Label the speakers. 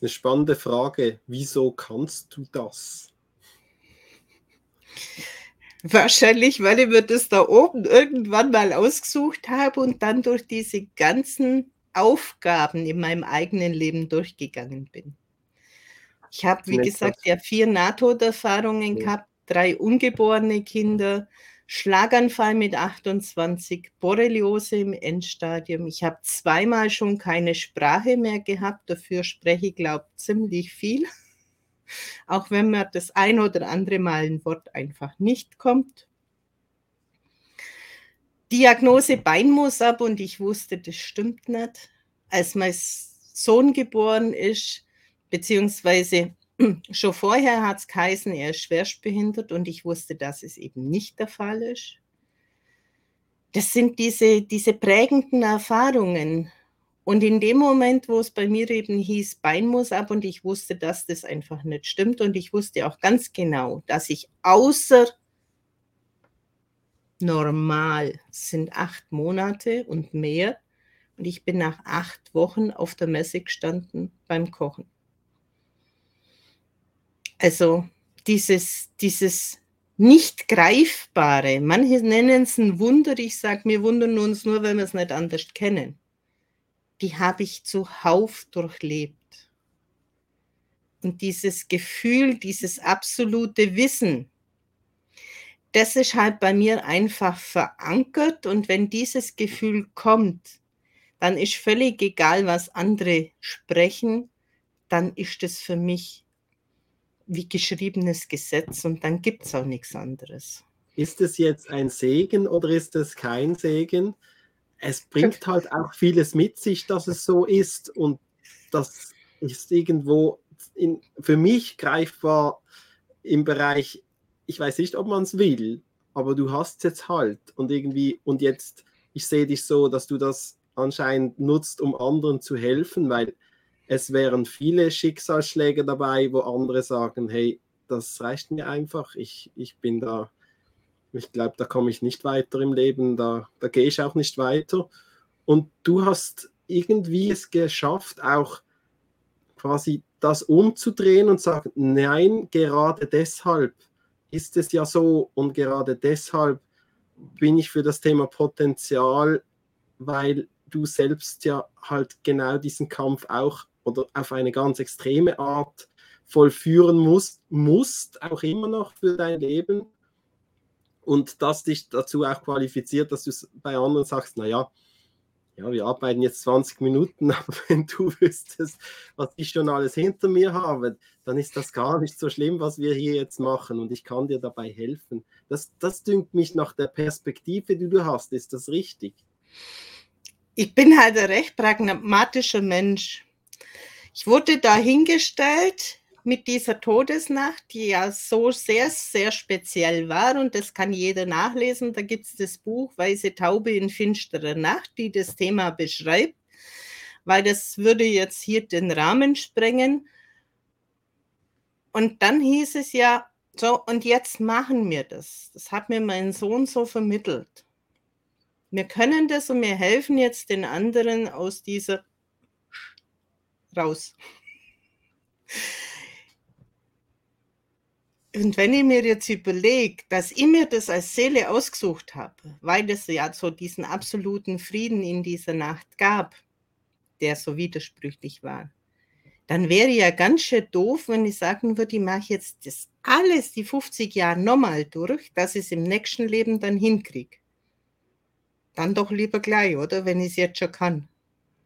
Speaker 1: Eine spannende Frage. Wieso kannst du das?
Speaker 2: Wahrscheinlich, weil ich mir das da oben irgendwann mal ausgesucht habe und dann durch diese ganzen Aufgaben in meinem eigenen Leben durchgegangen bin. Ich habe, wie gesagt, ja vier Nahtoderfahrungen ja. gehabt, drei ungeborene Kinder, Schlaganfall mit 28, Borreliose im Endstadium. Ich habe zweimal schon keine Sprache mehr gehabt, dafür spreche ich, glaube ich, ziemlich viel. Auch wenn mir das ein oder andere Mal ein Wort einfach nicht kommt. Diagnose Beinmus ab und ich wusste, das stimmt nicht. Als mein Sohn geboren ist, beziehungsweise schon vorher hat es geheißen, er ist schwerstbehindert und ich wusste, dass es eben nicht der Fall ist. Das sind diese, diese prägenden Erfahrungen. Und in dem Moment, wo es bei mir eben hieß, Bein muss ab und ich wusste, dass das einfach nicht stimmt und ich wusste auch ganz genau, dass ich außer normal sind acht Monate und mehr und ich bin nach acht Wochen auf der Messe gestanden beim Kochen. Also dieses, dieses nicht greifbare, manche nennen es ein Wunder, ich sage, wir wundern uns nur, wenn wir es nicht anders kennen. Die habe ich zuhauf durchlebt. Und dieses Gefühl, dieses absolute Wissen, das ist halt bei mir einfach verankert. Und wenn dieses Gefühl kommt, dann ist völlig egal, was andere sprechen, dann ist es für mich wie geschriebenes Gesetz und dann gibt es auch nichts anderes.
Speaker 1: Ist es jetzt ein Segen oder ist es kein Segen? Es bringt halt auch vieles mit sich, dass es so ist und das ist irgendwo in, für mich greifbar im Bereich, ich weiß nicht, ob man es will, aber du hast es jetzt halt und irgendwie und jetzt, ich sehe dich so, dass du das anscheinend nutzt, um anderen zu helfen, weil es wären viele Schicksalsschläge dabei, wo andere sagen, hey, das reicht mir einfach, ich, ich bin da, ich glaube, da komme ich nicht weiter im Leben, da, da gehe ich auch nicht weiter. Und du hast irgendwie es geschafft, auch quasi das umzudrehen und sagen, nein, gerade deshalb ist es ja so und gerade deshalb bin ich für das Thema Potenzial, weil du selbst ja halt genau diesen Kampf auch oder auf eine ganz extreme Art vollführen musst, musst auch immer noch für dein Leben und das dich dazu auch qualifiziert, dass du bei anderen sagst, naja, ja, wir arbeiten jetzt 20 Minuten, aber wenn du wüsstest, was ich schon alles hinter mir habe, dann ist das gar nicht so schlimm, was wir hier jetzt machen und ich kann dir dabei helfen. Das, das dünkt mich nach der Perspektive, die du hast. Ist das richtig?
Speaker 2: Ich bin halt ein recht pragmatischer Mensch. Ich wurde dahingestellt mit dieser Todesnacht, die ja so sehr, sehr speziell war und das kann jeder nachlesen. Da gibt es das Buch Weiße Taube in finsterer Nacht, die das Thema beschreibt, weil das würde jetzt hier den Rahmen sprengen. Und dann hieß es ja, so, und jetzt machen wir das. Das hat mir mein Sohn so vermittelt. Wir können das und wir helfen jetzt den anderen aus dieser raus. Und wenn ich mir jetzt überlege, dass ich mir das als Seele ausgesucht habe, weil es ja so diesen absoluten Frieden in dieser Nacht gab, der so widersprüchlich war, dann wäre ja ganz schön doof, wenn ich sagen würde, ich mache jetzt das alles, die 50 Jahre nochmal durch, dass ich es im nächsten Leben dann hinkriege. Dann doch lieber gleich, oder? Wenn ich es jetzt schon kann.